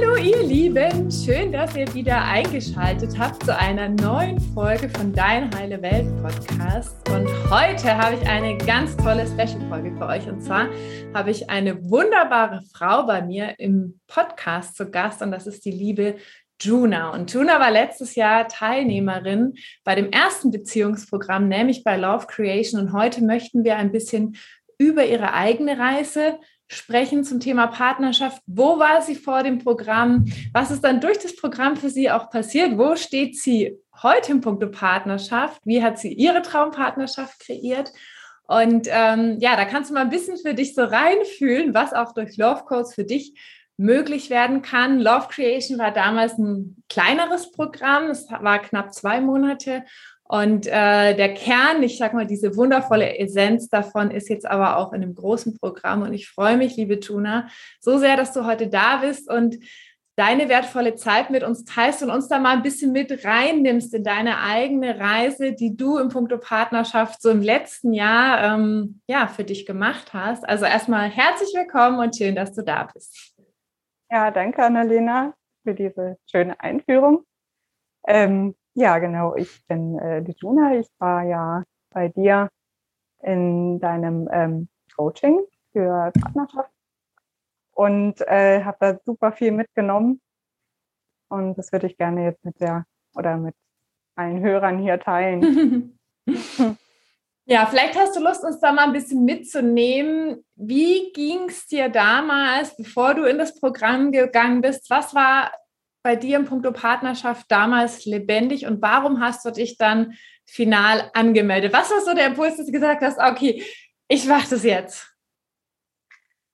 Hallo ihr Lieben, schön, dass ihr wieder eingeschaltet habt zu einer neuen Folge von Dein Heile Welt Podcast. Und heute habe ich eine ganz tolle Special-Folge für euch. Und zwar habe ich eine wunderbare Frau bei mir im Podcast zu Gast und das ist die liebe Juna. Und Juna war letztes Jahr Teilnehmerin bei dem ersten Beziehungsprogramm, nämlich bei Love Creation. Und heute möchten wir ein bisschen über ihre eigene Reise sprechen zum Thema Partnerschaft. Wo war sie vor dem Programm? Was ist dann durch das Programm für sie auch passiert? Wo steht sie heute im Punkto Partnerschaft? Wie hat sie ihre Traumpartnerschaft kreiert? Und ähm, ja, da kannst du mal ein bisschen für dich so reinfühlen, was auch durch Love Codes für dich möglich werden kann. Love Creation war damals ein kleineres Programm. Es war knapp zwei Monate und äh, der Kern, ich sag mal, diese wundervolle Essenz davon ist jetzt aber auch in einem großen Programm. Und ich freue mich, liebe Tuna, so sehr, dass du heute da bist und deine wertvolle Zeit mit uns teilst und uns da mal ein bisschen mit reinnimmst in deine eigene Reise, die du im Punkto Partnerschaft so im letzten Jahr ähm, ja, für dich gemacht hast. Also erstmal herzlich willkommen und schön, dass du da bist. Ja, danke, Annalena, für diese schöne Einführung. Ähm, ja, genau. Ich bin äh, die Juna. Ich war ja bei dir in deinem ähm, Coaching für Partnerschaft und äh, habe da super viel mitgenommen. Und das würde ich gerne jetzt mit der oder mit allen Hörern hier teilen. Ja, vielleicht hast du Lust, uns da mal ein bisschen mitzunehmen. Wie ging es dir damals, bevor du in das Programm gegangen bist? Was war bei dir im Punkto Partnerschaft damals lebendig und warum hast du dich dann final angemeldet? Was war so der Impuls, dass du gesagt hast, okay, ich mache das jetzt?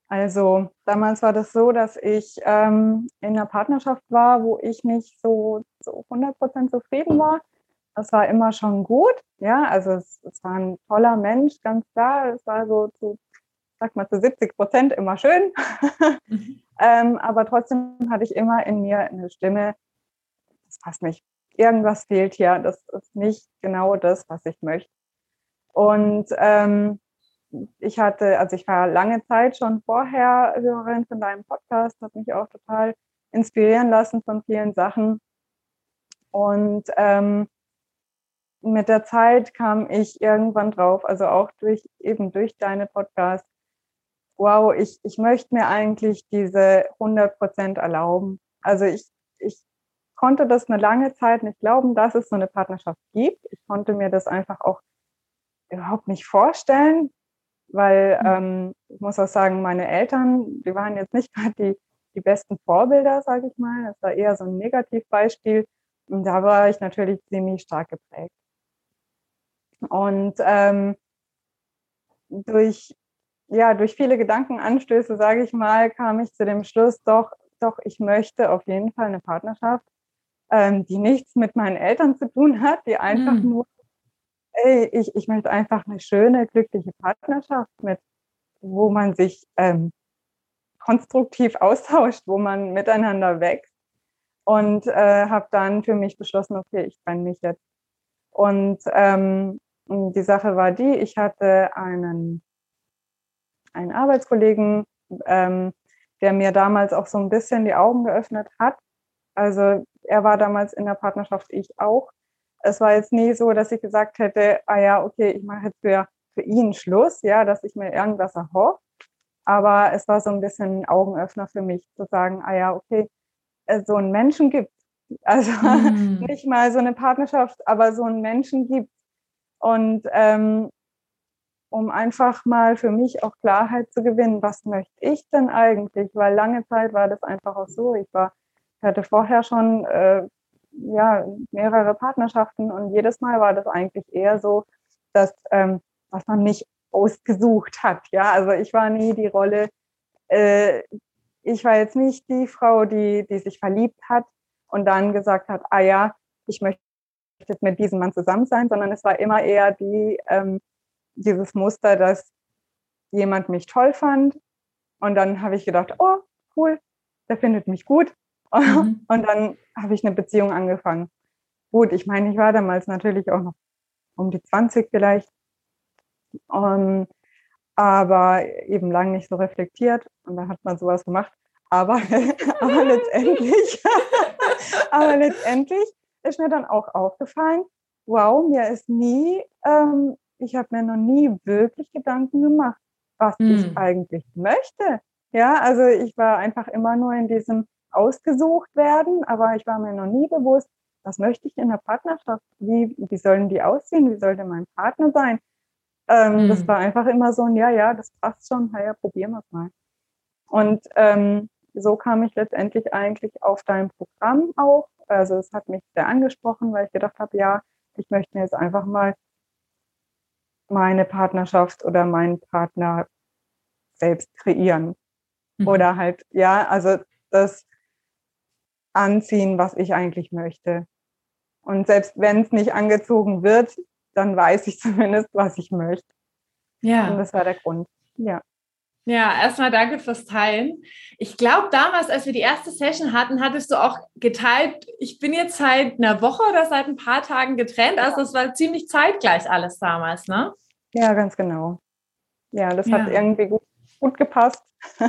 Also damals war das so, dass ich ähm, in einer Partnerschaft war, wo ich nicht so, so 100% zufrieden war. Das war immer schon gut, ja, also es, es war ein toller Mensch, ganz klar. Es war so zu, sag mal, zu 70 Prozent immer schön. Mhm. Ähm, aber trotzdem hatte ich immer in mir eine Stimme, das passt nicht. Irgendwas fehlt hier, das ist nicht genau das, was ich möchte. Und ähm, ich hatte, also ich war lange Zeit schon vorher Hörerin von deinem Podcast, habe mich auch total inspirieren lassen von vielen Sachen. Und ähm, mit der Zeit kam ich irgendwann drauf, also auch durch eben durch deine Podcasts, wow, ich, ich möchte mir eigentlich diese 100 Prozent erlauben. Also ich, ich konnte das eine lange Zeit nicht glauben, dass es so eine Partnerschaft gibt. Ich konnte mir das einfach auch überhaupt nicht vorstellen, weil mhm. ähm, ich muss auch sagen, meine Eltern, die waren jetzt nicht gerade die, die besten Vorbilder, sage ich mal. Das war eher so ein Negativbeispiel. Und da war ich natürlich ziemlich stark geprägt. Und ähm, durch ja, durch viele Gedankenanstöße, sage ich mal, kam ich zu dem Schluss, doch, doch, ich möchte auf jeden Fall eine Partnerschaft, ähm, die nichts mit meinen Eltern zu tun hat, die einfach mhm. nur, ey, ich, ich möchte einfach eine schöne, glückliche Partnerschaft mit, wo man sich ähm, konstruktiv austauscht, wo man miteinander wächst. Und äh, habe dann für mich beschlossen, okay, ich trenne mich jetzt. Und ähm, die Sache war die, ich hatte einen einen Arbeitskollegen, ähm, der mir damals auch so ein bisschen die Augen geöffnet hat. Also er war damals in der Partnerschaft, ich auch. Es war jetzt nie so, dass ich gesagt hätte, ah ja, okay, ich mache jetzt für, für ihn Schluss, ja, dass ich mir irgendwas erhoffe. Aber es war so ein bisschen ein Augenöffner für mich, zu sagen, ah ja, okay, äh, so einen Menschen gibt Also mm. nicht mal so eine Partnerschaft, aber so einen Menschen gibt Und ähm, um einfach mal für mich auch Klarheit zu gewinnen, was möchte ich denn eigentlich? Weil lange Zeit war das einfach auch so. Ich war, ich hatte vorher schon äh, ja mehrere Partnerschaften und jedes Mal war das eigentlich eher so, dass ähm, was man nicht ausgesucht hat. Ja, also ich war nie die Rolle. Äh, ich war jetzt nicht die Frau, die die sich verliebt hat und dann gesagt hat, ah ja, ich möchte jetzt mit diesem Mann zusammen sein, sondern es war immer eher die ähm, dieses Muster, dass jemand mich toll fand und dann habe ich gedacht, oh, cool, der findet mich gut. Mhm. Und dann habe ich eine Beziehung angefangen. Gut, ich meine, ich war damals natürlich auch noch um die 20 vielleicht, um, aber eben lang nicht so reflektiert und dann hat man sowas gemacht. Aber, aber letztendlich, aber letztendlich ist mir dann auch aufgefallen, wow, mir ist nie, ähm, ich habe mir noch nie wirklich Gedanken gemacht, was hm. ich eigentlich möchte. Ja, also ich war einfach immer nur in diesem ausgesucht werden, aber ich war mir noch nie bewusst, was möchte ich in der Partnerschaft? Wie, wie sollen die aussehen? Wie sollte mein Partner sein? Ähm, mhm. Das hm. war einfach immer so ein, ja, ja, das passt schon, ja, probieren wir es mal. Und ähm, so kam ich letztendlich eigentlich auf dein Programm auch. Also es hat mich sehr angesprochen, weil ich gedacht habe, ja, ich möchte mir jetzt einfach mal meine Partnerschaft oder meinen Partner selbst kreieren. Mhm. Oder halt, ja, also das anziehen, was ich eigentlich möchte. Und selbst wenn es nicht angezogen wird, dann weiß ich zumindest, was ich möchte. Ja. Und das war der Grund. Ja. Ja, erstmal danke fürs Teilen. Ich glaube, damals, als wir die erste Session hatten, hattest du auch geteilt, ich bin jetzt seit einer Woche oder seit ein paar Tagen getrennt. Also es war ziemlich zeitgleich alles damals, ne? Ja, ganz genau. Ja, das ja. hat irgendwie gut, gut gepasst.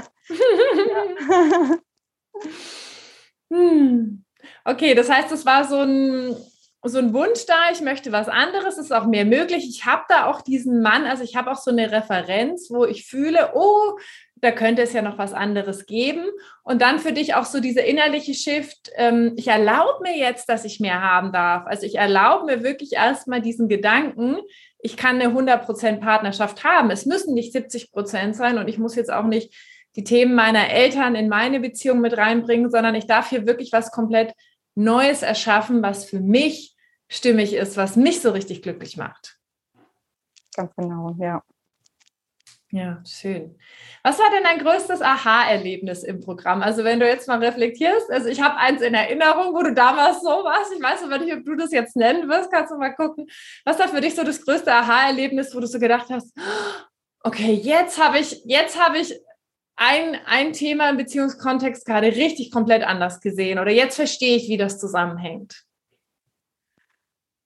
hm. Okay, das heißt, es war so ein so ein Wunsch da, ich möchte was anderes, ist auch mehr möglich. Ich habe da auch diesen Mann, also ich habe auch so eine Referenz, wo ich fühle, oh, da könnte es ja noch was anderes geben. Und dann für dich auch so dieser innerliche Shift, ähm, ich erlaube mir jetzt, dass ich mehr haben darf. Also ich erlaube mir wirklich erstmal diesen Gedanken, ich kann eine 100% Partnerschaft haben. Es müssen nicht 70% sein und ich muss jetzt auch nicht die Themen meiner Eltern in meine Beziehung mit reinbringen, sondern ich darf hier wirklich was komplett Neues erschaffen, was für mich stimmig ist, was mich so richtig glücklich macht. Ganz genau, ja. Ja, schön. Was war denn dein größtes Aha-Erlebnis im Programm? Also wenn du jetzt mal reflektierst, also ich habe eins in Erinnerung, wo du damals so warst. Ich weiß aber nicht, ob du das jetzt nennen wirst. Kannst du mal gucken. Was war für dich so das größte Aha-Erlebnis, wo du so gedacht hast, okay, jetzt habe ich, jetzt habe ich ein, ein Thema im Beziehungskontext gerade richtig komplett anders gesehen oder jetzt verstehe ich, wie das zusammenhängt?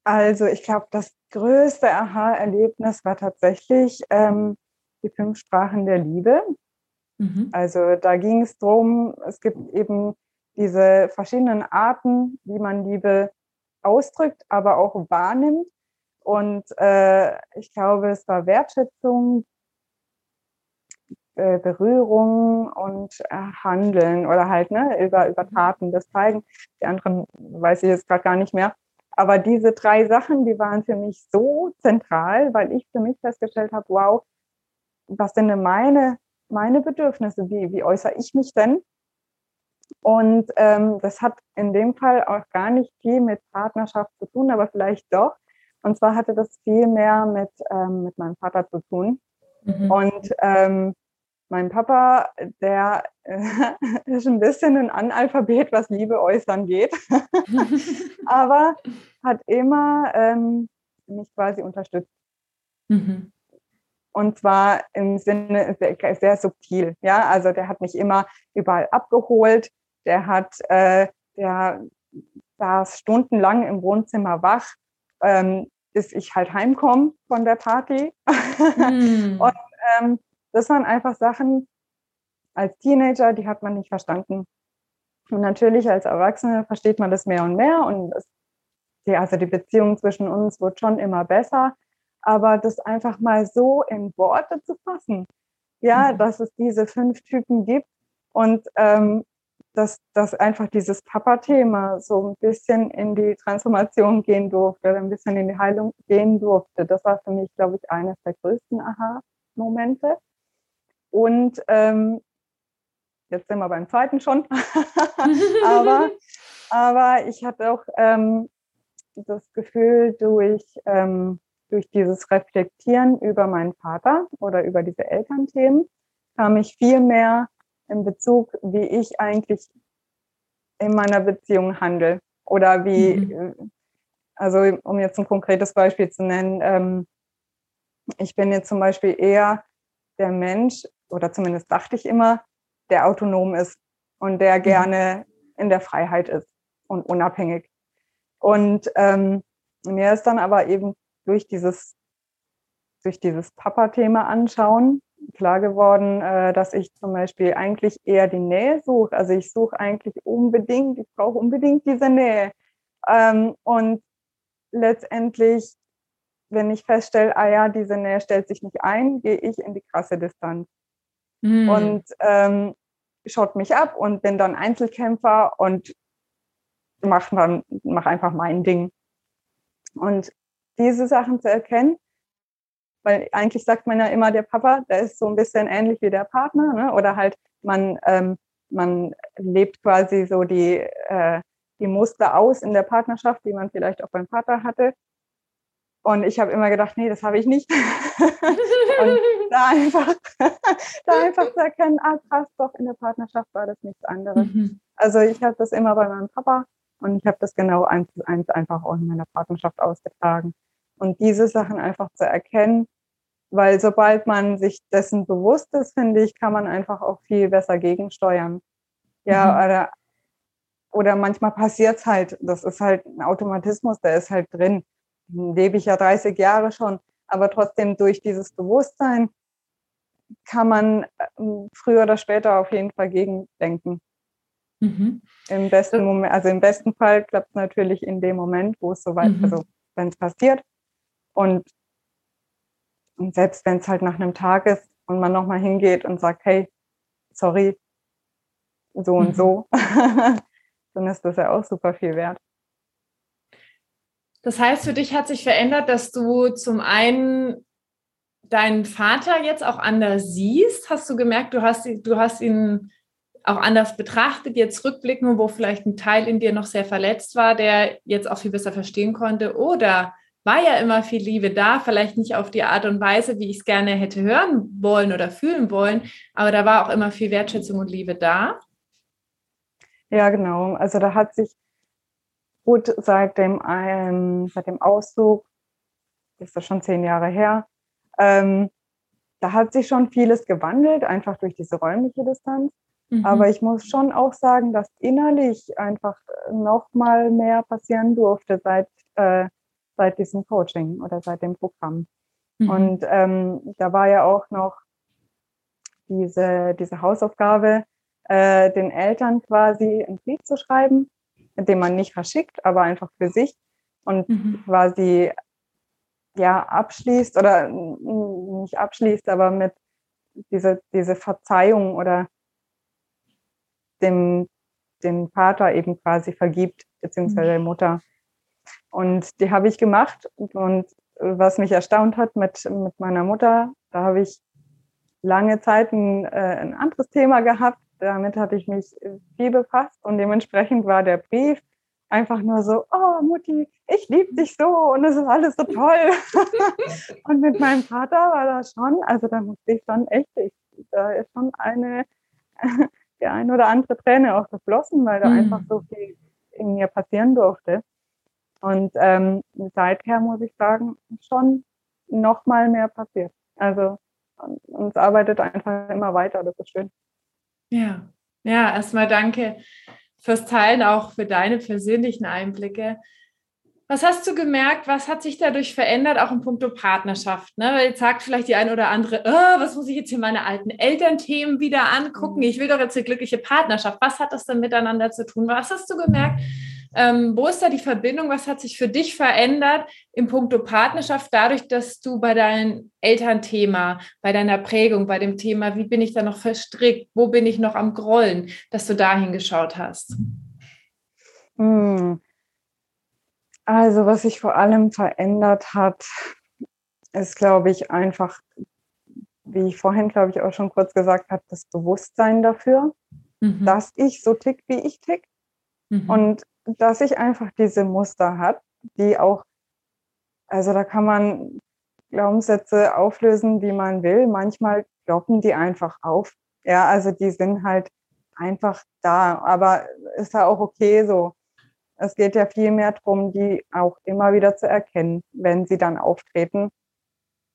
Also ich glaube, das größte Aha-Erlebnis war tatsächlich ähm, die fünf Sprachen der Liebe. Mhm. Also da ging es darum, es gibt eben diese verschiedenen Arten, wie man Liebe ausdrückt, aber auch wahrnimmt. Und äh, ich glaube, es war Wertschätzung, äh, Berührung und äh, Handeln oder halt ne, über, über Taten das zeigen. Die anderen weiß ich jetzt gerade gar nicht mehr. Aber diese drei Sachen, die waren für mich so zentral, weil ich für mich festgestellt habe, wow, was sind denn meine, meine Bedürfnisse? Wie, wie äußere ich mich denn? Und ähm, das hat in dem Fall auch gar nicht viel mit Partnerschaft zu tun, aber vielleicht doch. Und zwar hatte das viel mehr mit, ähm, mit meinem Vater zu tun. Mhm. Und ähm, mein Papa, der äh, ist ein bisschen ein Analphabet, was Liebe äußern geht, aber hat immer ähm, mich quasi unterstützt. Mhm. Und zwar im Sinne sehr, sehr, subtil. Ja, also der hat mich immer überall abgeholt. Der hat, äh, der saß stundenlang im Wohnzimmer wach, ähm, bis ich halt heimkomme von der Party. Mhm. Und ähm, das waren einfach Sachen als Teenager, die hat man nicht verstanden. Und natürlich als Erwachsene versteht man das mehr und mehr und es, die, also die Beziehung zwischen uns wird schon immer besser. Aber das einfach mal so in Worte zu fassen, ja, mhm. dass es diese fünf Typen gibt und ähm, dass, dass einfach dieses Papa-Thema so ein bisschen in die Transformation gehen durfte, ein bisschen in die Heilung gehen durfte. Das war für mich, glaube ich, eines der größten Aha-Momente. Und ähm, jetzt sind wir beim zweiten schon. aber, aber ich hatte auch ähm, das Gefühl, durch, ähm, durch dieses Reflektieren über meinen Vater oder über diese Elternthemen kam ich viel mehr in Bezug, wie ich eigentlich in meiner Beziehung handle. Oder wie, mhm. also um jetzt ein konkretes Beispiel zu nennen, ähm, ich bin jetzt zum Beispiel eher der Mensch, oder zumindest dachte ich immer, der autonom ist und der mhm. gerne in der Freiheit ist und unabhängig. Und ähm, mir ist dann aber eben durch dieses, durch dieses Papa-Thema anschauen klar geworden, äh, dass ich zum Beispiel eigentlich eher die Nähe suche. Also ich suche eigentlich unbedingt, ich brauche unbedingt diese Nähe. Ähm, und letztendlich, wenn ich feststelle, ah ja, diese Nähe stellt sich nicht ein, gehe ich in die krasse Distanz. Mhm. Und ähm, schaut mich ab und bin dann Einzelkämpfer und mache dann mach einfach mein Ding. Und diese Sachen zu erkennen, weil eigentlich sagt man ja immer, der Papa, der ist so ein bisschen ähnlich wie der Partner, ne? oder halt man, ähm, man lebt quasi so die, äh, die Muster aus in der Partnerschaft, die man vielleicht auch beim Vater hatte. Und ich habe immer gedacht, nee, das habe ich nicht. und da einfach, da einfach zu erkennen, ah krass, doch in der Partnerschaft war das nichts anderes. Mhm. Also ich habe das immer bei meinem Papa und ich habe das genau eins zu eins einfach auch in meiner Partnerschaft ausgetragen. Und diese Sachen einfach zu erkennen, weil sobald man sich dessen bewusst ist, finde ich, kann man einfach auch viel besser gegensteuern. Ja, mhm. oder, oder manchmal passiert es halt. Das ist halt ein Automatismus, der ist halt drin. Lebe ich ja 30 Jahre schon. Aber trotzdem durch dieses Bewusstsein kann man ähm, früher oder später auf jeden Fall gegendenken. Mhm. Im besten Moment, also im besten Fall klappt es natürlich in dem Moment, wo es soweit, mhm. also wenn es passiert. Und, und selbst wenn es halt nach einem Tag ist und man nochmal hingeht und sagt, hey, sorry, so mhm. und so, dann ist das ja auch super viel wert. Das heißt, für dich hat sich verändert, dass du zum einen deinen Vater jetzt auch anders siehst. Hast du gemerkt, du hast, du hast ihn auch anders betrachtet, jetzt rückblicken, wo vielleicht ein Teil in dir noch sehr verletzt war, der jetzt auch viel besser verstehen konnte? Oder war ja immer viel Liebe da, vielleicht nicht auf die Art und Weise, wie ich es gerne hätte hören wollen oder fühlen wollen, aber da war auch immer viel Wertschätzung und Liebe da? Ja, genau. Also da hat sich gut seit dem, ähm, seit dem Auszug, ist das schon zehn Jahre her, ähm, da hat sich schon vieles gewandelt, einfach durch diese räumliche Distanz. Mhm. Aber ich muss schon auch sagen, dass innerlich einfach noch mal mehr passieren durfte seit, äh, seit diesem Coaching oder seit dem Programm. Mhm. Und ähm, da war ja auch noch diese, diese Hausaufgabe, äh, den Eltern quasi ein Brief zu schreiben, den man nicht verschickt, aber einfach für sich und mhm. quasi ja abschließt oder nicht abschließt, aber mit diese, diese Verzeihung oder dem, dem Vater eben quasi vergibt, beziehungsweise der. Mutter. Und die habe ich gemacht. Und, und was mich erstaunt hat mit, mit meiner Mutter, da habe ich lange Zeit ein, äh, ein anderes Thema gehabt. Damit hatte ich mich viel befasst und dementsprechend war der Brief einfach nur so, oh Mutti, ich liebe dich so und es ist alles so toll. und mit meinem Vater war das schon, also da musste ich schon echt, ich, da ist schon eine der ein oder andere Träne auch geflossen, weil da mhm. einfach so viel in mir passieren durfte. Und ähm, seither muss ich sagen, schon noch mal mehr passiert. Also uns arbeitet einfach immer weiter, das ist schön. Ja, ja, erstmal danke fürs Teilen, auch für deine persönlichen Einblicke. Was hast du gemerkt? Was hat sich dadurch verändert, auch in puncto Partnerschaft? Ne? Weil jetzt sagt vielleicht die eine oder andere, oh, was muss ich jetzt hier meine alten Elternthemen wieder angucken? Mhm. Ich will doch jetzt eine glückliche Partnerschaft. Was hat das denn miteinander zu tun? Was hast du gemerkt? Ähm, wo ist da die Verbindung? Was hat sich für dich verändert in puncto Partnerschaft dadurch, dass du bei deinem Elternthema, bei deiner Prägung, bei dem Thema, wie bin ich da noch verstrickt? Wo bin ich noch am Grollen, dass du da hingeschaut hast? Hm. Also, was sich vor allem verändert hat, ist, glaube ich, einfach, wie ich vorhin, glaube ich, auch schon kurz gesagt habe, das Bewusstsein dafür, mhm. dass ich so tick, wie ich tick. Mhm. Und dass ich einfach diese Muster habe, die auch, also da kann man Glaubenssätze auflösen, wie man will. Manchmal kloppen die einfach auf. Ja, also die sind halt einfach da, aber ist ja auch okay so. Es geht ja viel mehr darum, die auch immer wieder zu erkennen, wenn sie dann auftreten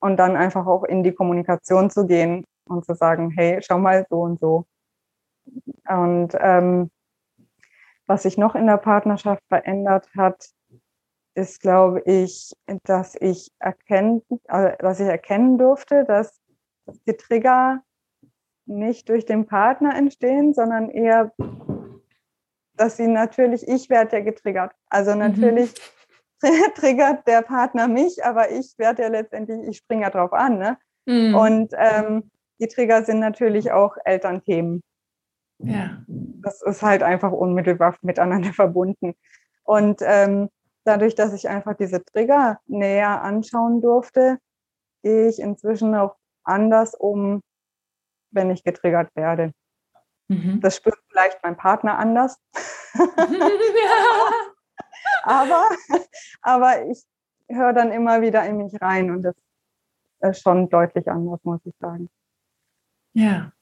und dann einfach auch in die Kommunikation zu gehen und zu sagen, hey, schau mal so und so. Und ähm, was sich noch in der Partnerschaft verändert hat, ist, glaube ich, dass ich erkennen, also, dass ich erkennen durfte, dass die Trigger nicht durch den Partner entstehen, sondern eher, dass sie natürlich, ich werde ja getriggert. Also mhm. natürlich mhm. triggert der Partner mich, aber ich werde ja letztendlich, ich springe ja drauf an. Ne? Mhm. Und ähm, die Trigger sind natürlich auch Elternthemen. Ja. Das ist halt einfach unmittelbar miteinander verbunden. Und ähm, dadurch, dass ich einfach diese Trigger näher anschauen durfte, gehe ich inzwischen auch anders um, wenn ich getriggert werde. Mhm. Das spürt vielleicht mein Partner anders. ja. aber, aber ich höre dann immer wieder in mich rein und das ist schon deutlich anders, muss ich sagen. Ja.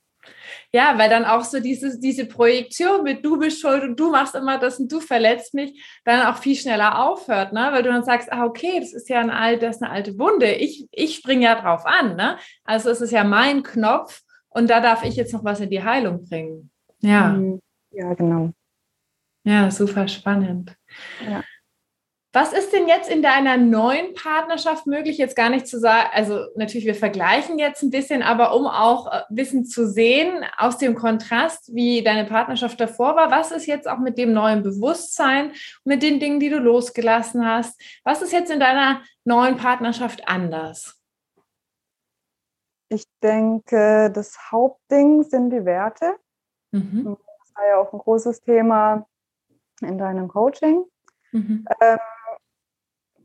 Ja, weil dann auch so diese, diese Projektion mit du bist schuld und du machst immer das und du verletzt mich, dann auch viel schneller aufhört, ne? Weil du dann sagst, ah, okay, das ist ja ein alt, das ist eine alte Wunde. Ich, ich springe ja drauf an, ne? Also es ist ja mein Knopf und da darf ich jetzt noch was in die Heilung bringen. Ja. Mhm. Ja, genau. Ja, super spannend. Ja. Was ist denn jetzt in deiner neuen Partnerschaft möglich? Jetzt gar nicht zu sagen, also natürlich, wir vergleichen jetzt ein bisschen, aber um auch ein äh, bisschen zu sehen aus dem Kontrast, wie deine Partnerschaft davor war, was ist jetzt auch mit dem neuen Bewusstsein, mit den Dingen, die du losgelassen hast? Was ist jetzt in deiner neuen Partnerschaft anders? Ich denke, das Hauptding sind die Werte. Mhm. Das war ja auch ein großes Thema in deinem Coaching. Mhm. Ähm,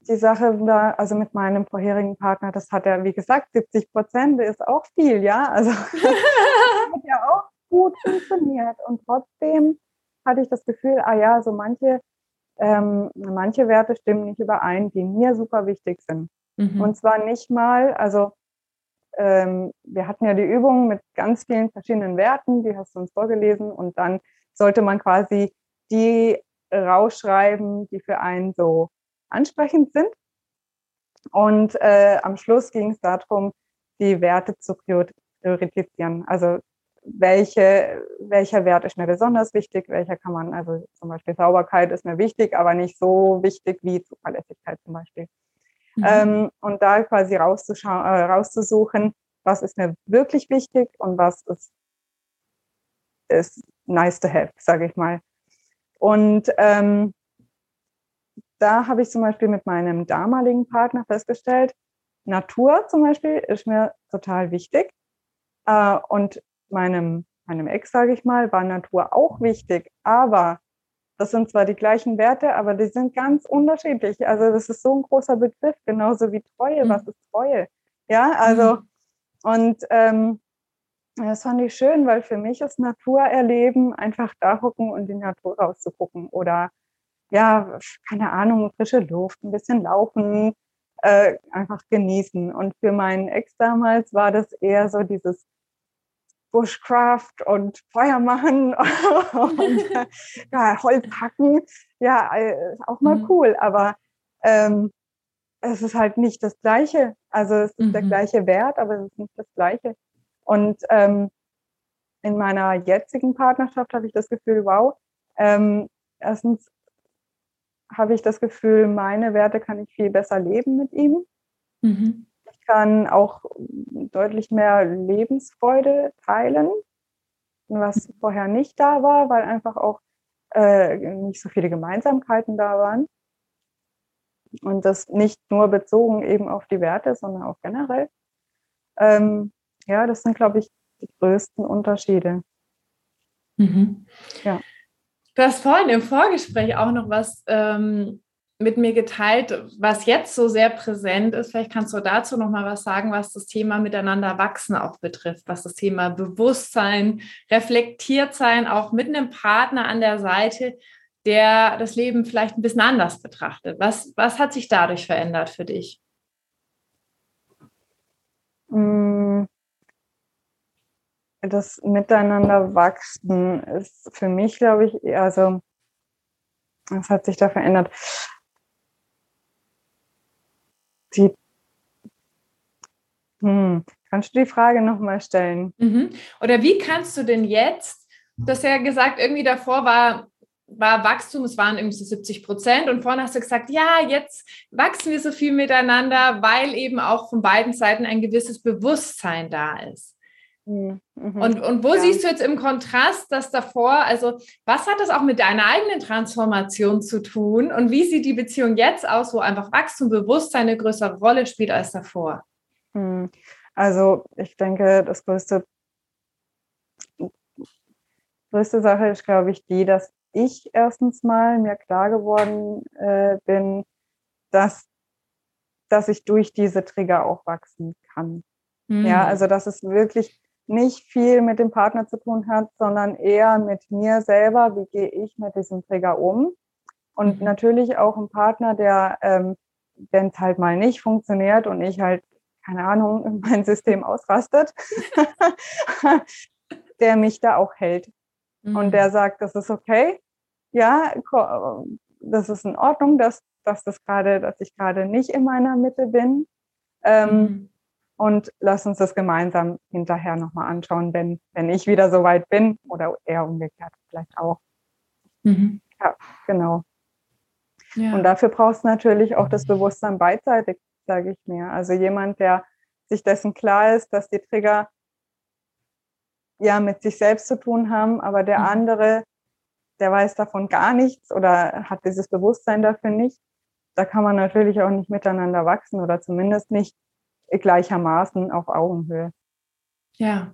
die Sache da, also mit meinem vorherigen Partner, das hat er, wie gesagt, 70 Prozent ist auch viel, ja. Also hat ja auch gut funktioniert. Und trotzdem hatte ich das Gefühl, ah ja, so manche, ähm, manche Werte stimmen nicht überein, die mir super wichtig sind. Mhm. Und zwar nicht mal, also ähm, wir hatten ja die Übung mit ganz vielen verschiedenen Werten, die hast du uns vorgelesen, und dann sollte man quasi die rausschreiben, die für einen so ansprechend sind. Und äh, am Schluss ging es darum, die Werte zu priorisieren. Also welche, welcher Wert ist mir besonders wichtig, welcher kann man, also zum Beispiel Sauberkeit ist mir wichtig, aber nicht so wichtig wie Zuverlässigkeit zum Beispiel. Mhm. Ähm, und da quasi rauszuschauen, äh, rauszusuchen, was ist mir wirklich wichtig und was ist, ist nice to have, sage ich mal. Und ähm, da habe ich zum Beispiel mit meinem damaligen Partner festgestellt, Natur zum Beispiel ist mir total wichtig. Äh, und meinem, meinem Ex, sage ich mal, war Natur auch wichtig. Aber das sind zwar die gleichen Werte, aber die sind ganz unterschiedlich. Also das ist so ein großer Begriff, genauso wie Treue. Mhm. Was ist Treue? Ja, also mhm. und ähm, das fand ich schön, weil für mich ist Natur erleben einfach da hocken und die Natur rauszugucken oder ja, keine Ahnung, frische Luft, ein bisschen laufen, äh, einfach genießen. Und für meinen Ex damals war das eher so dieses Bushcraft und Feuer machen und ja, Holz hacken. Ja, äh, auch mal mhm. cool, aber ähm, es ist halt nicht das Gleiche. Also es ist mhm. der gleiche Wert, aber es ist nicht das Gleiche. Und ähm, in meiner jetzigen Partnerschaft habe ich das Gefühl, wow, ähm, erstens habe ich das Gefühl, meine Werte kann ich viel besser leben mit ihm. Mhm. Ich kann auch deutlich mehr Lebensfreude teilen, was vorher nicht da war, weil einfach auch äh, nicht so viele Gemeinsamkeiten da waren. Und das nicht nur bezogen eben auf die Werte, sondern auch generell. Ähm, ja, das sind, glaube ich, die größten Unterschiede. Mhm. Ja. Du hast vorhin im Vorgespräch auch noch was ähm, mit mir geteilt, was jetzt so sehr präsent ist. Vielleicht kannst du dazu noch mal was sagen, was das Thema miteinander wachsen auch betrifft, was das Thema Bewusstsein, reflektiert sein, auch mit einem Partner an der Seite, der das Leben vielleicht ein bisschen anders betrachtet. Was, was hat sich dadurch verändert für dich? Mm, das Miteinander wachsen ist für mich, glaube ich, also was hat sich da verändert? Die, hm, kannst du die Frage nochmal stellen? Mhm. Oder wie kannst du denn jetzt, du hast ja gesagt, irgendwie davor war war Wachstum, es waren irgendwie so 70 Prozent und vorne hast du gesagt, ja, jetzt wachsen wir so viel miteinander, weil eben auch von beiden Seiten ein gewisses Bewusstsein da ist. Mhm. Und, und wo ja. siehst du jetzt im Kontrast das davor, also was hat das auch mit deiner eigenen Transformation zu tun und wie sieht die Beziehung jetzt aus, wo einfach Wachstum, Bewusstsein eine größere Rolle spielt als davor? Mhm. Also ich denke, das größte, größte Sache ist, glaube ich, die, dass ich erstens mal mir klar geworden äh, bin, dass, dass ich durch diese Trigger auch wachsen kann. Mhm. Ja, also dass es wirklich nicht viel mit dem Partner zu tun hat, sondern eher mit mir selber, wie gehe ich mit diesem Trigger um. Und mhm. natürlich auch ein Partner, der, ähm, wenn es halt mal nicht funktioniert und ich halt, keine Ahnung, mein System ausrastet, der mich da auch hält. Mhm. Und der sagt, das ist okay, ja, das ist in Ordnung, dass, dass das gerade, dass ich gerade nicht in meiner Mitte bin. Ähm, mhm und lass uns das gemeinsam hinterher nochmal anschauen, wenn, wenn ich wieder so weit bin oder eher umgekehrt vielleicht auch. Mhm. Ja, genau. Ja. Und dafür brauchst du natürlich auch das Bewusstsein beidseitig, sage ich mir. Also jemand, der sich dessen klar ist, dass die Trigger ja mit sich selbst zu tun haben, aber der mhm. andere, der weiß davon gar nichts oder hat dieses Bewusstsein dafür nicht. Da kann man natürlich auch nicht miteinander wachsen oder zumindest nicht gleichermaßen auf Augenhöhe. Ja.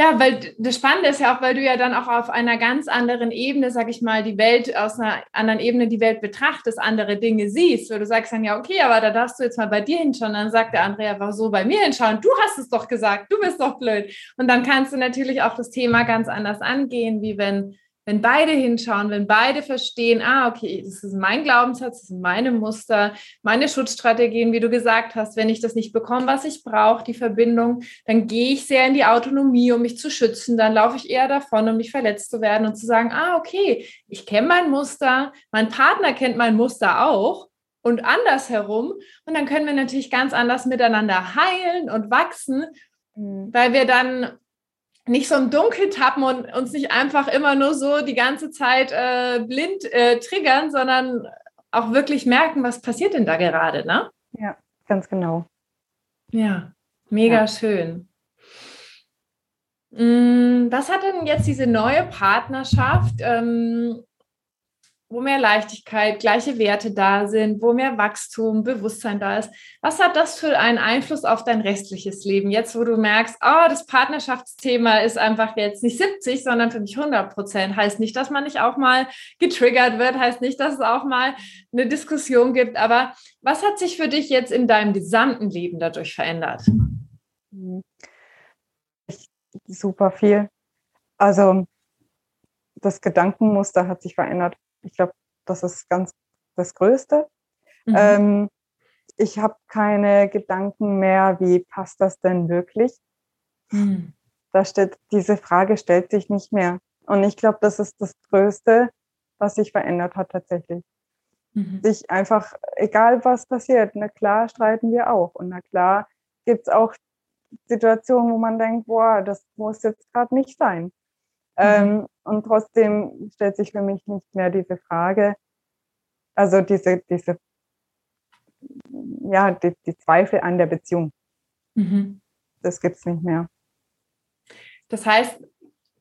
Ja, weil das Spannende ist ja auch, weil du ja dann auch auf einer ganz anderen Ebene, sag ich mal, die Welt aus einer anderen Ebene die Welt betrachtest, andere Dinge siehst, weil du sagst dann ja, okay, aber da darfst du jetzt mal bei dir hinschauen. Dann sagt der andere ja, so bei mir hinschauen. Du hast es doch gesagt, du bist doch blöd. Und dann kannst du natürlich auch das Thema ganz anders angehen, wie wenn wenn beide hinschauen, wenn beide verstehen, ah, okay, das ist mein Glaubenssatz, das sind meine Muster, meine Schutzstrategien, wie du gesagt hast, wenn ich das nicht bekomme, was ich brauche, die Verbindung, dann gehe ich sehr in die Autonomie, um mich zu schützen, dann laufe ich eher davon, um nicht verletzt zu werden und zu sagen, ah, okay, ich kenne mein Muster, mein Partner kennt mein Muster auch und andersherum und dann können wir natürlich ganz anders miteinander heilen und wachsen, mhm. weil wir dann nicht so im Dunkel tappen und uns nicht einfach immer nur so die ganze Zeit äh, blind äh, triggern, sondern auch wirklich merken, was passiert denn da gerade, ne? Ja, ganz genau. Ja, mega ja. schön. Mm, was hat denn jetzt diese neue Partnerschaft ähm, wo mehr Leichtigkeit, gleiche Werte da sind, wo mehr Wachstum, Bewusstsein da ist. Was hat das für einen Einfluss auf dein restliches Leben? Jetzt, wo du merkst, oh, das Partnerschaftsthema ist einfach jetzt nicht 70, sondern für mich 100 Prozent. Heißt nicht, dass man nicht auch mal getriggert wird, heißt nicht, dass es auch mal eine Diskussion gibt. Aber was hat sich für dich jetzt in deinem gesamten Leben dadurch verändert? Super viel. Also das Gedankenmuster hat sich verändert. Ich glaube, das ist ganz das Größte. Mhm. Ähm, ich habe keine Gedanken mehr, wie passt das denn wirklich? Mhm. Da steht, diese Frage stellt sich nicht mehr. Und ich glaube, das ist das Größte, was sich verändert hat tatsächlich. Mhm. Sich einfach, egal was passiert, na klar streiten wir auch. Und na klar gibt es auch Situationen, wo man denkt, boah, das muss jetzt gerade nicht sein. Mhm. Ähm, und trotzdem stellt sich für mich nicht mehr diese Frage, also diese, diese, ja, die, die Zweifel an der Beziehung. Mhm. Das gibt es nicht mehr. Das heißt,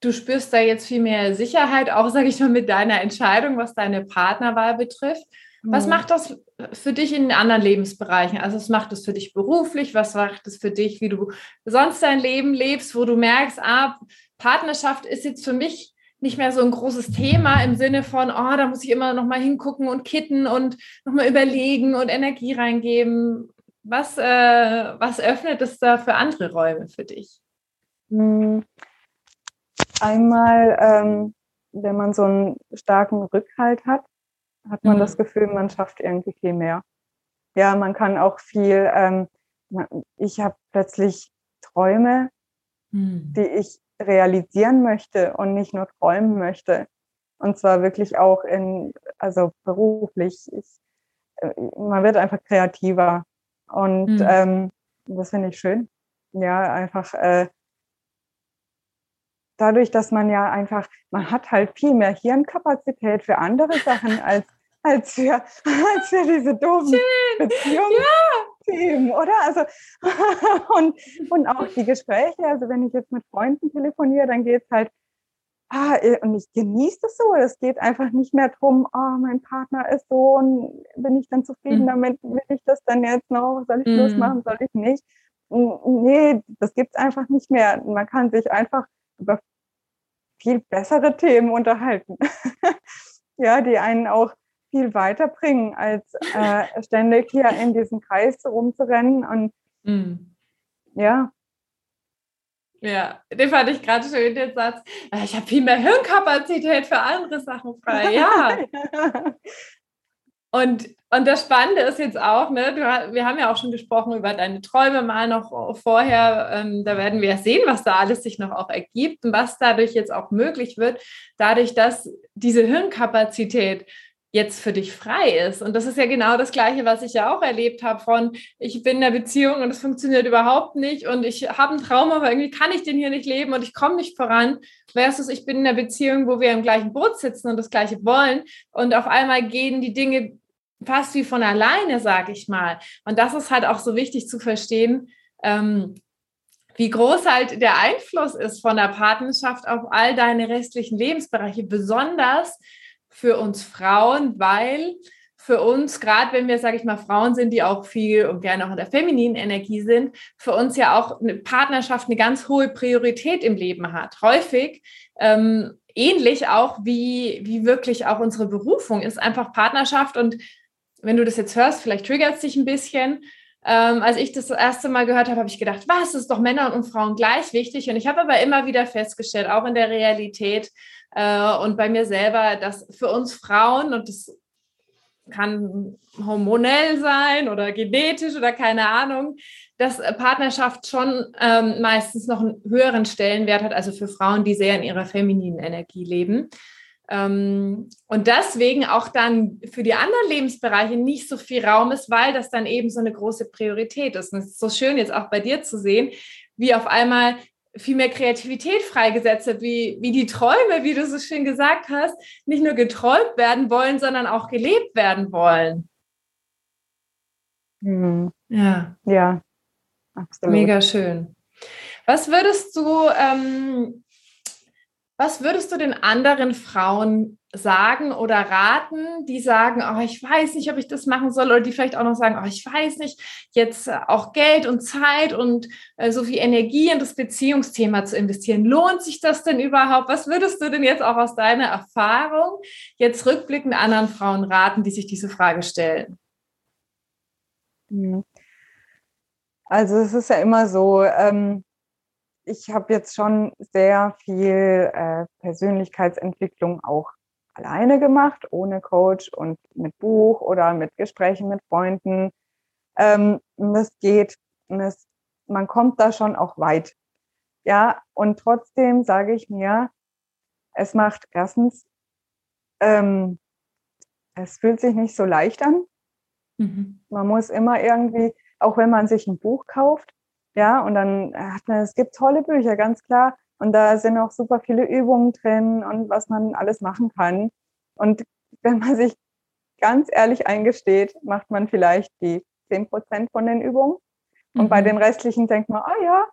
du spürst da jetzt viel mehr Sicherheit, auch sage ich mal mit deiner Entscheidung, was deine Partnerwahl betrifft. Was mhm. macht das für dich in anderen Lebensbereichen? Also was macht das für dich beruflich? Was macht es für dich, wie du sonst dein Leben lebst, wo du merkst, ah, Partnerschaft ist jetzt für mich nicht mehr so ein großes Thema im Sinne von, oh, da muss ich immer noch mal hingucken und kitten und noch mal überlegen und Energie reingeben. Was, äh, was öffnet es da für andere Räume für dich? Hm. Einmal, ähm, wenn man so einen starken Rückhalt hat, hat man mhm. das Gefühl, man schafft irgendwie viel mehr. Ja, man kann auch viel, ähm, ich habe plötzlich Träume, mhm. die ich realisieren möchte und nicht nur träumen möchte. Und zwar wirklich auch in, also beruflich. Ich, äh, man wird einfach kreativer. Und mhm. ähm, das finde ich schön. Ja, einfach äh, dadurch, dass man ja einfach, man hat halt viel mehr Hirnkapazität für andere Sachen als, als, für, als für diese doofen Beziehungsthemen, ja. oder? Also, und, und auch die Gespräche, also wenn ich jetzt mit Freunden telefoniere, dann geht es halt, ah, und ich genieße das so. Es geht einfach nicht mehr darum, oh, mein Partner ist so und bin ich dann zufrieden mhm. damit, will ich das dann jetzt noch, soll ich mhm. Schluss machen, soll ich nicht? Nee, das gibt es einfach nicht mehr. Man kann sich einfach über viel bessere Themen unterhalten. ja, die einen auch viel weiterbringen, als äh, ständig hier in diesem Kreis rumzurennen. Und mm. ja. Ja, den fand ich gerade schön, den Satz. Ich habe viel mehr Hirnkapazität für andere Sachen frei. Ja. Und, und das Spannende ist jetzt auch, ne, du, wir haben ja auch schon gesprochen über deine Träume mal noch vorher. Ähm, da werden wir sehen, was da alles sich noch auch ergibt und was dadurch jetzt auch möglich wird, dadurch, dass diese Hirnkapazität jetzt für dich frei ist. Und das ist ja genau das Gleiche, was ich ja auch erlebt habe von, ich bin in der Beziehung und es funktioniert überhaupt nicht und ich habe einen Traum, aber irgendwie kann ich den hier nicht leben und ich komme nicht voran, versus ich bin in der Beziehung, wo wir im gleichen Boot sitzen und das Gleiche wollen und auf einmal gehen die Dinge fast wie von alleine, sage ich mal. Und das ist halt auch so wichtig zu verstehen, ähm, wie groß halt der Einfluss ist von der Partnerschaft auf all deine restlichen Lebensbereiche, besonders für uns Frauen, weil für uns, gerade wenn wir, sage ich mal, Frauen sind, die auch viel und gerne auch in der femininen Energie sind, für uns ja auch eine Partnerschaft eine ganz hohe Priorität im Leben hat. Häufig ähm, ähnlich auch wie, wie wirklich auch unsere Berufung ist einfach Partnerschaft und wenn du das jetzt hörst, vielleicht triggert es dich ein bisschen. Ähm, als ich das, erste Mal gehört habe, habe ich gedacht, was, ist doch Männer und Frauen gleich wichtig. Und ich habe aber immer wieder festgestellt, auch in der Realität äh, und bei mir selber, dass für uns Frauen, und das kann hormonell sein oder genetisch oder keine Ahnung, dass Partnerschaft schon ähm, meistens noch einen höheren Stellenwert hat, also für Frauen, die sehr in ihrer femininen Energie leben. Ähm, und deswegen auch dann für die anderen Lebensbereiche nicht so viel Raum ist, weil das dann eben so eine große Priorität ist. Und es ist so schön jetzt auch bei dir zu sehen, wie auf einmal viel mehr Kreativität freigesetzt wird, wie, wie die Träume, wie du so schön gesagt hast, nicht nur geträumt werden wollen, sondern auch gelebt werden wollen. Mhm. Ja. Ja, absolut. Mega schön. Was würdest du ähm, was würdest du den anderen Frauen sagen oder raten, die sagen, oh, ich weiß nicht, ob ich das machen soll, oder die vielleicht auch noch sagen, oh, ich weiß nicht, jetzt äh, auch Geld und Zeit und äh, so viel Energie in das Beziehungsthema zu investieren. Lohnt sich das denn überhaupt? Was würdest du denn jetzt auch aus deiner Erfahrung jetzt rückblickend anderen Frauen raten, die sich diese Frage stellen? Hm. Also es ist ja immer so, ähm, ich habe jetzt schon sehr viel äh, Persönlichkeitsentwicklung auch alleine gemacht, ohne Coach und mit Buch oder mit Gesprächen mit Freunden. Ähm, das geht, das, man kommt da schon auch weit. Ja, und trotzdem sage ich mir, es macht erstens, ähm, es fühlt sich nicht so leicht an. Mhm. Man muss immer irgendwie, auch wenn man sich ein Buch kauft, ja, und dann hat man, es gibt tolle Bücher, ganz klar. Und da sind auch super viele Übungen drin und was man alles machen kann. Und wenn man sich ganz ehrlich eingesteht, macht man vielleicht die 10 Prozent von den Übungen. Und mhm. bei den restlichen denkt man, ah ja,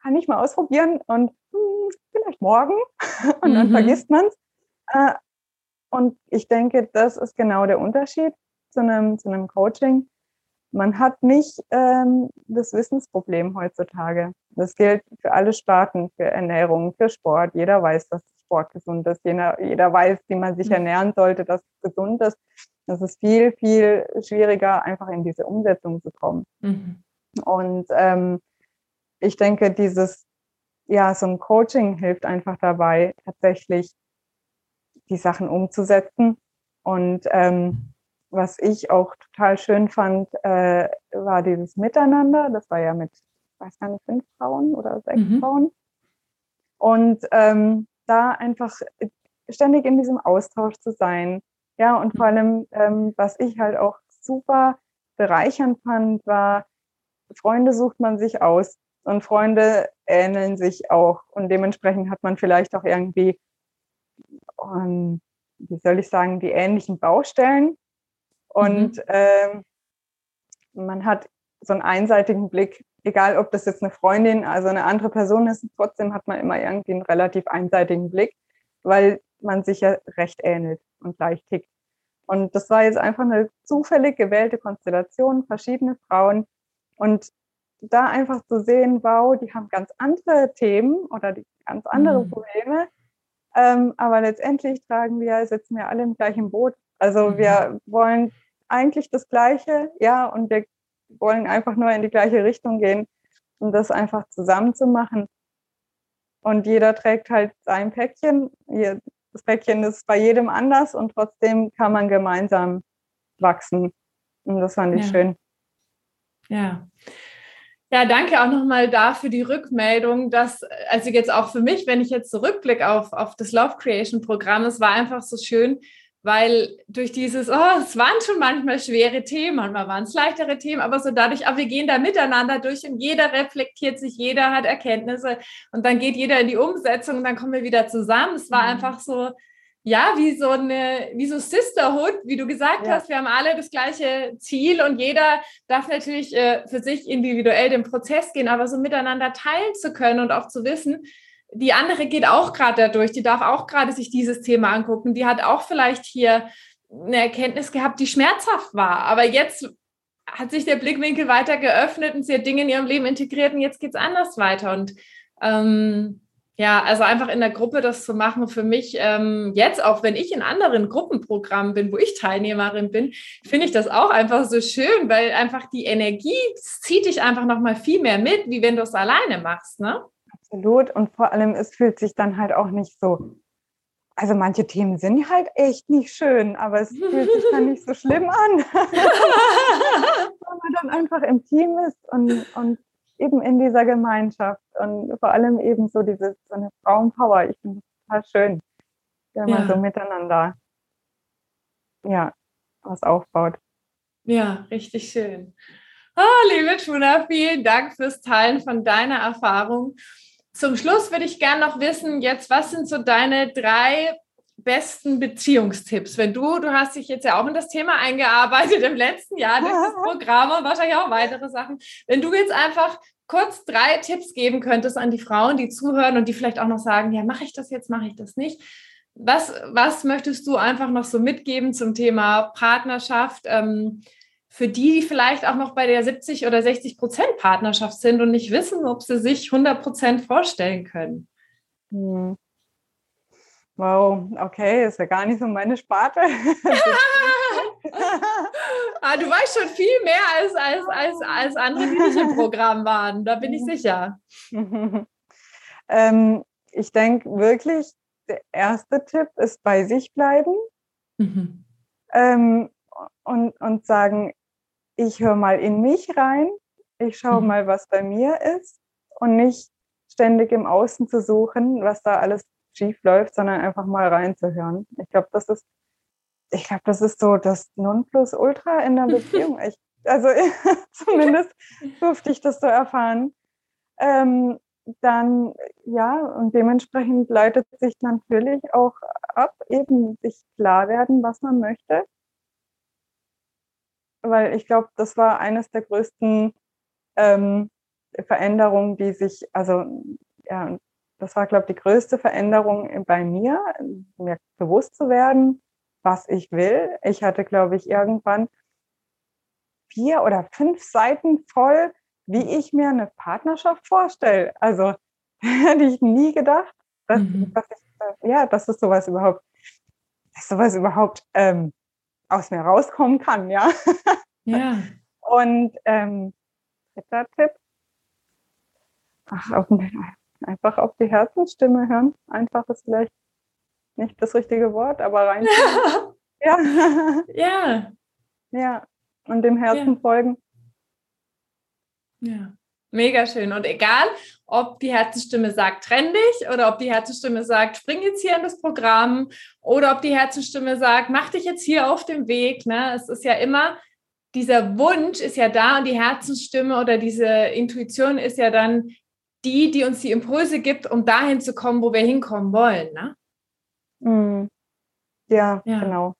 kann ich mal ausprobieren und hm, vielleicht morgen. und dann mhm. vergisst man es. Äh, und ich denke, das ist genau der Unterschied zu einem, zu einem Coaching. Man hat nicht ähm, das Wissensproblem heutzutage. Das gilt für alle Sparten, für Ernährung, für Sport. Jeder weiß, dass Sport gesund ist. Jeder, jeder weiß, wie man sich mhm. ernähren sollte, dass es gesund ist. Es ist viel, viel schwieriger, einfach in diese Umsetzung zu kommen. Mhm. Und ähm, ich denke, dieses, ja, so ein Coaching hilft einfach dabei, tatsächlich die Sachen umzusetzen und ähm, was ich auch total schön fand, äh, war dieses Miteinander. Das war ja mit, ich weiß gar nicht, fünf Frauen oder sechs mhm. Frauen. Und ähm, da einfach ständig in diesem Austausch zu sein. Ja, und vor allem, ähm, was ich halt auch super bereichernd fand, war, Freunde sucht man sich aus. und Freunde ähneln sich auch. Und dementsprechend hat man vielleicht auch irgendwie, um, ähm, wie soll ich sagen, die ähnlichen Baustellen. Und mhm. ähm, man hat so einen einseitigen Blick, egal ob das jetzt eine Freundin, also eine andere Person ist, trotzdem hat man immer irgendwie einen relativ einseitigen Blick, weil man sich ja recht ähnelt und gleich tickt. Und das war jetzt einfach eine zufällig gewählte Konstellation, verschiedene Frauen. Und da einfach zu sehen, wow, die haben ganz andere Themen oder die ganz andere mhm. Probleme. Ähm, aber letztendlich tragen wir, sitzen wir alle im gleichen Boot. Also mhm. wir wollen eigentlich das Gleiche, ja, und wir wollen einfach nur in die gleiche Richtung gehen, um das einfach zusammen zu machen. Und jeder trägt halt sein Päckchen. Das Päckchen ist bei jedem anders und trotzdem kann man gemeinsam wachsen. Und das fand ich ja. schön. Ja. Ja, danke auch nochmal dafür die Rückmeldung, dass, also jetzt auch für mich, wenn ich jetzt zurückblicke auf, auf das Love Creation Programm, es war einfach so schön, weil durch dieses, oh, es waren schon manchmal schwere Themen, manchmal waren es leichtere Themen, aber so dadurch, aber wir gehen da miteinander durch und jeder reflektiert sich, jeder hat Erkenntnisse und dann geht jeder in die Umsetzung und dann kommen wir wieder zusammen. Es war mhm. einfach so, ja, wie so eine, wie so Sisterhood, wie du gesagt ja. hast, wir haben alle das gleiche Ziel und jeder darf natürlich äh, für sich individuell den Prozess gehen, aber so miteinander teilen zu können und auch zu wissen, die andere geht auch gerade dadurch, die darf auch gerade sich dieses Thema angucken, die hat auch vielleicht hier eine Erkenntnis gehabt, die schmerzhaft war, aber jetzt hat sich der Blickwinkel weiter geöffnet und sie hat Dinge in ihrem Leben integriert und jetzt geht es anders weiter. Und ähm, ja, also einfach in der Gruppe das zu machen, für mich ähm, jetzt, auch wenn ich in anderen Gruppenprogrammen bin, wo ich Teilnehmerin bin, finde ich das auch einfach so schön, weil einfach die Energie zieht dich einfach nochmal viel mehr mit, wie wenn du es alleine machst, ne? Absolut. Und vor allem, es fühlt sich dann halt auch nicht so. Also manche Themen sind halt echt nicht schön, aber es fühlt sich dann nicht so schlimm an. Wenn man dann einfach im Team ist und, und eben in dieser Gemeinschaft und vor allem eben so diese so eine Frauenpower. Ich finde das total schön, wenn man ja. so miteinander ja was aufbaut. Ja, richtig schön. Oh, liebe Tuna, vielen Dank fürs Teilen von deiner Erfahrung. Zum Schluss würde ich gerne noch wissen, jetzt, was sind so deine drei besten Beziehungstipps? Wenn du, du hast dich jetzt ja auch in das Thema eingearbeitet im letzten Jahr durch das Programm und wahrscheinlich auch weitere Sachen. Wenn du jetzt einfach kurz drei Tipps geben könntest an die Frauen, die zuhören und die vielleicht auch noch sagen, ja, mache ich das jetzt, mache ich das nicht. Was, was möchtest du einfach noch so mitgeben zum Thema Partnerschaft? Ähm, für die, die vielleicht auch noch bei der 70 oder 60 Prozent Partnerschaft sind und nicht wissen, ob sie sich 100 Prozent vorstellen können. Hm. Wow, okay, ist ja gar nicht so meine Sparte. ah, du weißt schon viel mehr als, als, als, als andere, die nicht im Programm waren, da bin ich sicher. ähm, ich denke wirklich, der erste Tipp ist bei sich bleiben mhm. ähm, und, und sagen, ich höre mal in mich rein, ich schaue mhm. mal, was bei mir ist und nicht ständig im Außen zu suchen, was da alles schief läuft, sondern einfach mal reinzuhören. Ich glaube, das ist, ich glaube, das ist so das Nonplusultra in der Beziehung. Ich, also zumindest durfte ich das so erfahren. Ähm, dann, ja, und dementsprechend leitet sich natürlich auch ab, eben sich klar werden, was man möchte weil ich glaube, das war eines der größten ähm, Veränderungen, die sich, also ja, das war, glaube ich, die größte Veränderung bei mir, mir bewusst zu werden, was ich will. Ich hatte, glaube ich, irgendwann vier oder fünf Seiten voll, wie ich mir eine Partnerschaft vorstelle. Also hätte ich nie gedacht, dass, mhm. dass ich, ja, dass es sowas überhaupt, dass sowas überhaupt ähm, aus mir rauskommen kann, ja. Ja. Und ähm, dritter Tipp, ach, auf, einfach auf die Herzensstimme hören. Einfach ist vielleicht nicht das richtige Wort, aber rein. ja. Ja. Ja. Und dem Herzen ja. folgen. Ja. Mega schön. Und egal, ob die Herzensstimme sagt, trenn dich oder ob die Herzensstimme sagt, spring jetzt hier in das Programm oder ob die Herzensstimme sagt, mach dich jetzt hier auf den Weg. Ne? Es ist ja immer dieser Wunsch ist ja da und die Herzensstimme oder diese Intuition ist ja dann die, die uns die Impulse gibt, um dahin zu kommen, wo wir hinkommen wollen. Ne? Mhm. Ja, ja, genau.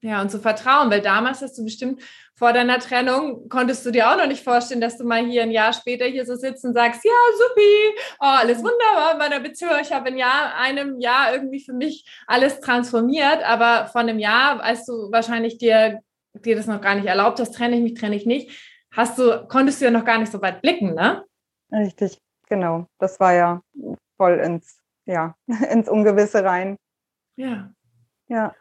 Ja, und zu vertrauen, weil damals hast du bestimmt vor deiner Trennung, konntest du dir auch noch nicht vorstellen, dass du mal hier ein Jahr später hier so sitzt und sagst, ja, supi, oh, alles wunderbar in meiner Beziehung. Ich habe in Jahr, einem Jahr irgendwie für mich alles transformiert, aber vor einem Jahr, als du wahrscheinlich dir, dir das noch gar nicht erlaubt hast, trenne ich mich, trenne ich nicht, hast du, konntest du ja noch gar nicht so weit blicken, ne? Richtig, genau. Das war ja voll ins, ja, ins Ungewisse rein. Ja. Ja.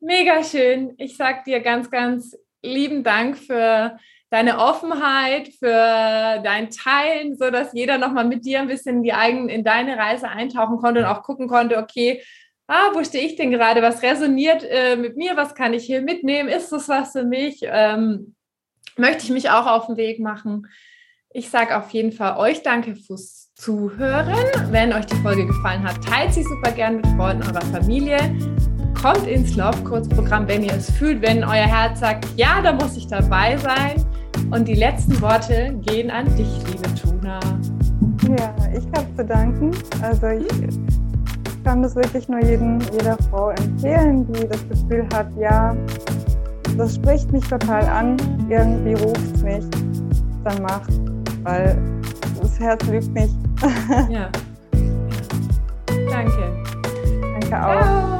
Mega schön. Ich sag dir ganz, ganz lieben Dank für deine Offenheit, für dein Teilen, so dass jeder nochmal mit dir ein bisschen in die eigenen, in deine Reise eintauchen konnte und auch gucken konnte, okay, ah, wo stehe ich denn gerade? Was resoniert äh, mit mir? Was kann ich hier mitnehmen? Ist das was für mich? Ähm, möchte ich mich auch auf den Weg machen? Ich sage auf jeden Fall euch danke fürs Zuhören. Wenn euch die Folge gefallen hat, teilt sie super gern mit Freunden eurer Familie kommt ins Love Coach Programm, wenn ihr es fühlt, wenn euer Herz sagt, ja, da muss ich dabei sein. Und die letzten Worte gehen an dich, liebe Tuna. Ja, ich habe zu danken. Also ich kann das wirklich nur jedem, jeder Frau empfehlen, die das Gefühl hat, ja, das spricht mich total an, irgendwie ruft mich, dann macht, weil das Herz lügt nicht. ja. Danke. Danke auch. Ciao.